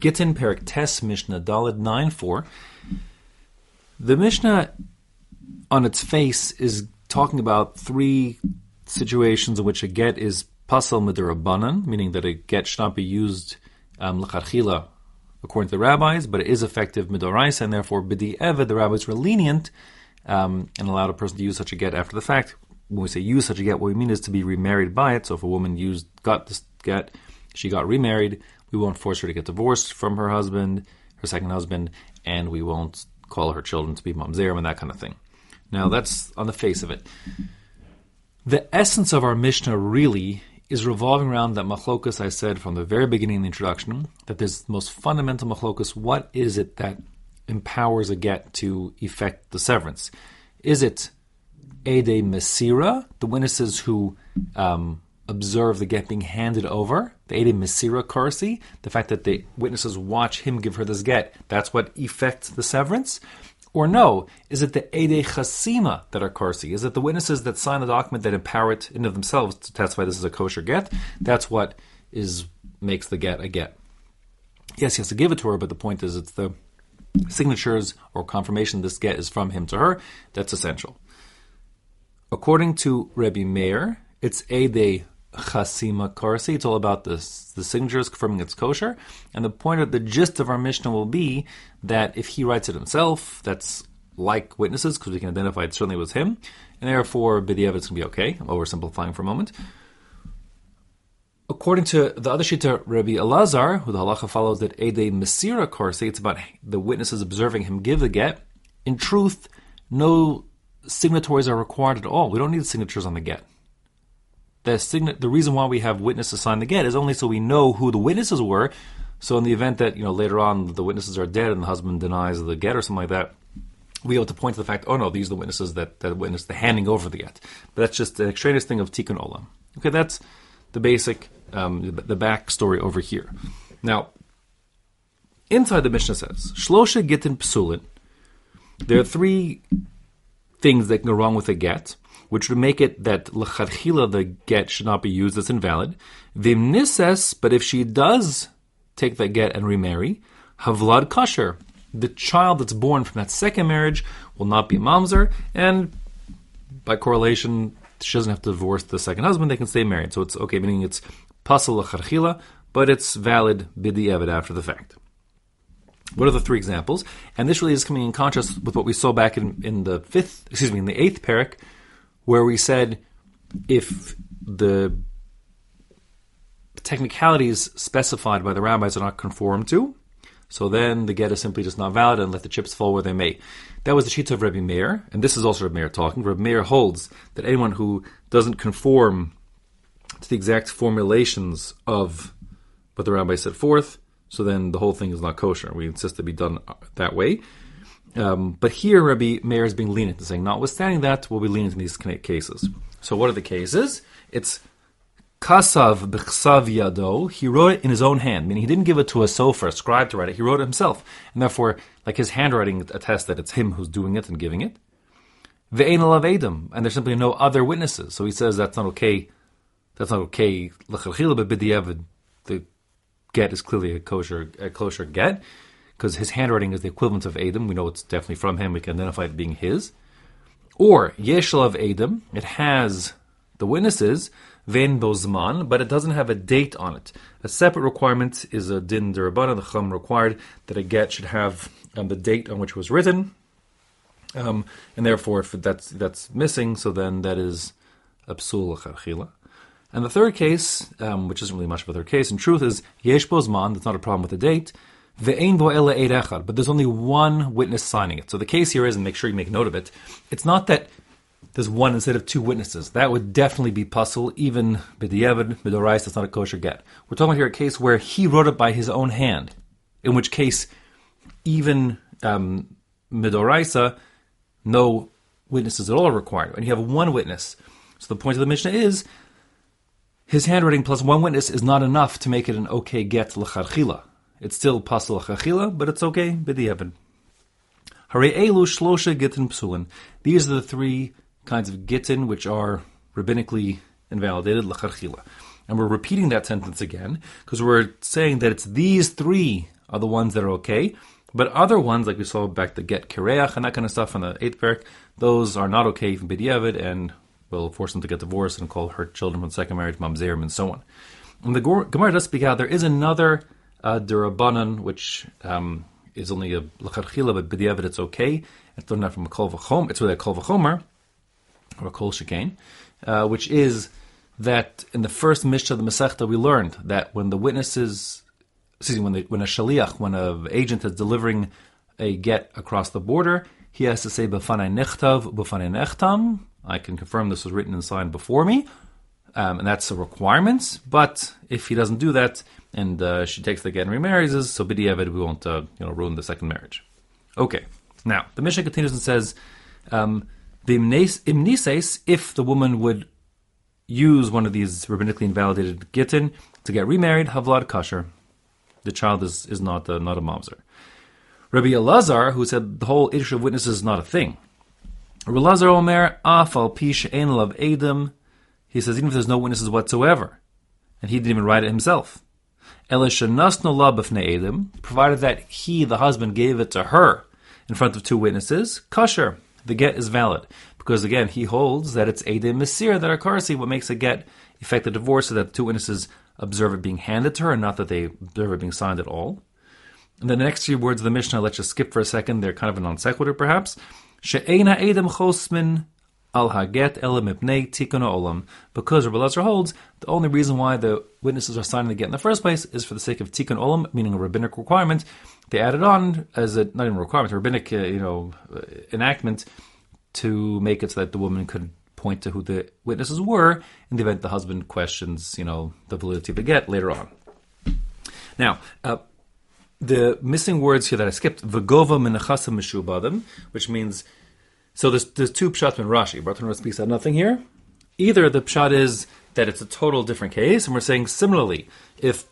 Gittin Perik Tes Mishnah Dalid 9 4. The Mishnah, on its face, is talking about three situations in which a get is pasal midirabanan, meaning that a get should not be used um, according to the rabbis, but it is effective midorais, and therefore bidi eved, the rabbis were lenient um, and allowed a person to use such a get after the fact. When we say use such a get, what we mean is to be remarried by it. So if a woman used got this get, she got remarried, we won't force her to get divorced from her husband, her second husband, and we won't call her children to be mamzerim and that kind of thing. Now that's on the face of it. The essence of our Mishnah really is revolving around that machlokus I said from the very beginning in the introduction, that there's the most fundamental machlokus. What is it that empowers a get to effect the severance? Is it Ede Mesira, the witnesses who um, observe the get being handed over, the Ede Mesira Kursi, the fact that the witnesses watch him give her this get, that's what effects the severance? Or no, is it the Ede Chasima that are Kursi? Is it the witnesses that sign the document that empower it in of themselves to testify this is a kosher get? That's what is makes the get a get. Yes, he has to give it to her, but the point is it's the signatures or confirmation this get is from him to her that's essential. According to Rebbe Meir, it's Ede Chasima Kursi. It's all about the, the signatures confirming it's kosher. And the point of the gist of our Mishnah will be that if he writes it himself, that's like witnesses, because we can identify it certainly was him. And therefore, B'diavad is going to be okay. I'm oversimplifying for a moment. According to the other Shita, Rabbi Elazar, who the halacha follows that Ede Mesira Kursi, it's about the witnesses observing him give the get. In truth, no signatories are required at all. We don't need signatures on the get the sign- the reason why we have witnesses sign the get is only so we know who the witnesses were. So in the event that you know later on the witnesses are dead and the husband denies the get or something like that, we have to point to the fact, oh no, these are the witnesses that that witnessed the handing over the get. But that's just an extraneous thing of tikkun olam. Okay, that's the basic um, the backstory over here. Now, inside the Mishnah says shlosha gitin psulin. There are three things that can go wrong with a get which would make it that lecharchila the get should not be used as invalid. Vim nises, but if she does take that get and remarry, havlad kasher, the child that's born from that second marriage will not be mamzer, and by correlation, she doesn't have to divorce the second husband; they can stay married. So it's okay, meaning it's pasal lecharchila, but it's valid bidi after the fact. What are the three examples? And this really is coming in contrast with what we saw back in, in the fifth, excuse me, in the eighth parak, where we said if the technicalities specified by the rabbis are not conformed to, so then the get is simply just not valid and let the chips fall where they may. That was the sheet of Rabbi Meir, and this is also Rabbi Meir talking. Rabbi Meir holds that anyone who doesn't conform to the exact formulations of what the rabbi set forth, so then the whole thing is not kosher. We insist to be done that way. Um, but here, Rabbi Meir is being lenient and saying, notwithstanding that, we'll be lenient in these cases. So, what are the cases? It's kasav b'chsav yado. He wrote it in his own hand, meaning he didn't give it to a sofer, a scribe to write it. He wrote it himself, and therefore, like his handwriting attests that it's him who's doing it and giving it. Ve'en alav edom, and there's simply no other witnesses. So he says that's not okay. That's not okay. L'chalchila b'bidiyavad. The get is clearly a kosher, a kosher get because his handwriting is the equivalent of Adam. We know it's definitely from him. We can identify it being his. Or Yeshel Adam, it has the witnesses, Ven Bozman, but it doesn't have a date on it. A separate requirement is a Din Derabana, the Chum required that a get should have um, the date on which it was written. Um, and therefore, if that's, that's missing, so then that is Absul Charchila. And the third case, um, which isn't really much of a third case, in truth, is Yesh Bozman, that's not a problem with the date. But there's only one witness signing it. So the case here is, and make sure you make note of it, it's not that there's one instead of two witnesses. That would definitely be puzzle, even b'diavad, b'dorais, that's not a kosher get. We're talking about here a case where he wrote it by his own hand, in which case, even um, midoraisa, no witnesses at all are required. And you have one witness. So the point of the Mishnah is, his handwriting plus one witness is not enough to make it an okay get l'charchila. It's still pasal chachila, but it's okay b'di'evin. Hare elu shlosha gittin psulin. These are the three kinds of gittin which are rabbinically invalidated lacharchila. And we're repeating that sentence again because we're saying that it's these three are the ones that are okay. But other ones, like we saw back the get kireach and that kind of stuff on the eighth parak, those are not okay from b'diavad and will force them to get divorced and call her children from second marriage mamzerim and so on. And the Gemara does speak out. There is another uh, derabanan which um, is only a lachatchila, but b'diavad it's okay. It's not from a kol v'chom. It's really a kol v'chomer or a kol shekain, uh, which is that in the first Mishnah of the Masechta we learned that when the witnesses, excuse me, when, the, when a shaliach, when an agent is delivering a get across the border, he has to say b'fanei nechtav, b'fanei nechtam. I can confirm this was written and signed before me, um, and that's a requirement. But if he doesn't do that, and uh, she takes the get and remarries, us, so b'diavad we won't uh, you know ruin the second marriage. Okay, now the Mishnah continues and says. Um, the imnises, if the woman would use one of these rabbinically invalidated gittin to get remarried, havlad kasher. The child is, is not a, not a mamzer. Rabbi Elazar, who said the whole issue of witnesses is not a thing. Rabbi Elazar Omer, afal pish ein adam. He says even if there's no witnesses whatsoever, and he didn't even write it himself. Provided that he, the husband, gave it to her in front of two witnesses, kasher. The get is valid because again he holds that it's Edim Mesir that are Karsi, what makes a get effect the divorce so that the two witnesses observe it being handed to her and not that they observe it being signed at all. And then the next few words of the Mishnah, let's just skip for a second, they're kind of a non sequitur perhaps. She'ena Edim Chosmin al haget elam tikkun olam. Because Rabbi Lazar holds the only reason why the witnesses are signing the get in the first place is for the sake of tikkun olam, meaning a rabbinic requirement. They added on as a not even a requirement, a rabbinic uh, you know uh, enactment to make it so that the woman could point to who the witnesses were in the event the husband questions, you know, the validity of the get later on. Now, uh, the missing words here that I skipped, v'gova menachasa mishubadim, which means, so there's, there's two pshat in Rashi. Barton speaks out nothing here. Either the pshat is that it's a total different case, and we're saying similarly, if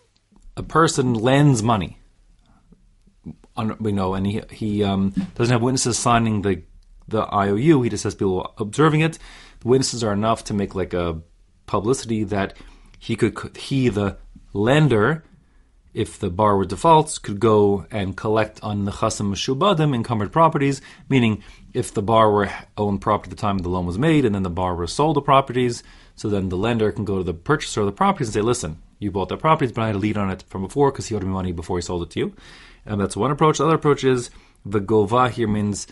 a person lends money, on, we know, and he, he um, doesn't have witnesses signing the the IOU. He just has people observing it. The witnesses are enough to make like a publicity that he could he the lender, if the borrower defaults, could go and collect on the chasam shubadim encumbered properties. Meaning, if the borrower owned property at the time the loan was made, and then the borrower sold the properties, so then the lender can go to the purchaser of the properties and say, "Listen, you bought the properties, but I had a lien on it from before because he owed me money before he sold it to you." And that's one approach. The other approach is the gova here means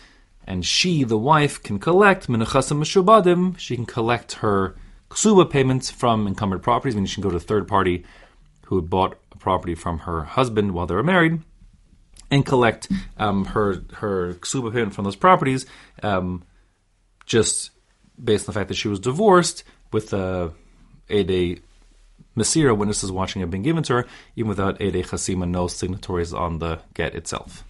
and she, the wife, can collect menachasa mishubadim. She can collect her ksuba payments from encumbered properties, meaning she can go to a third party who bought property from her husband while they were married, and collect um, her her ksuba payment from those properties, um, just based on the fact that she was divorced with uh, a Masira witnesses watching have been given to her, even without Ede Chasima, no signatories on the get itself.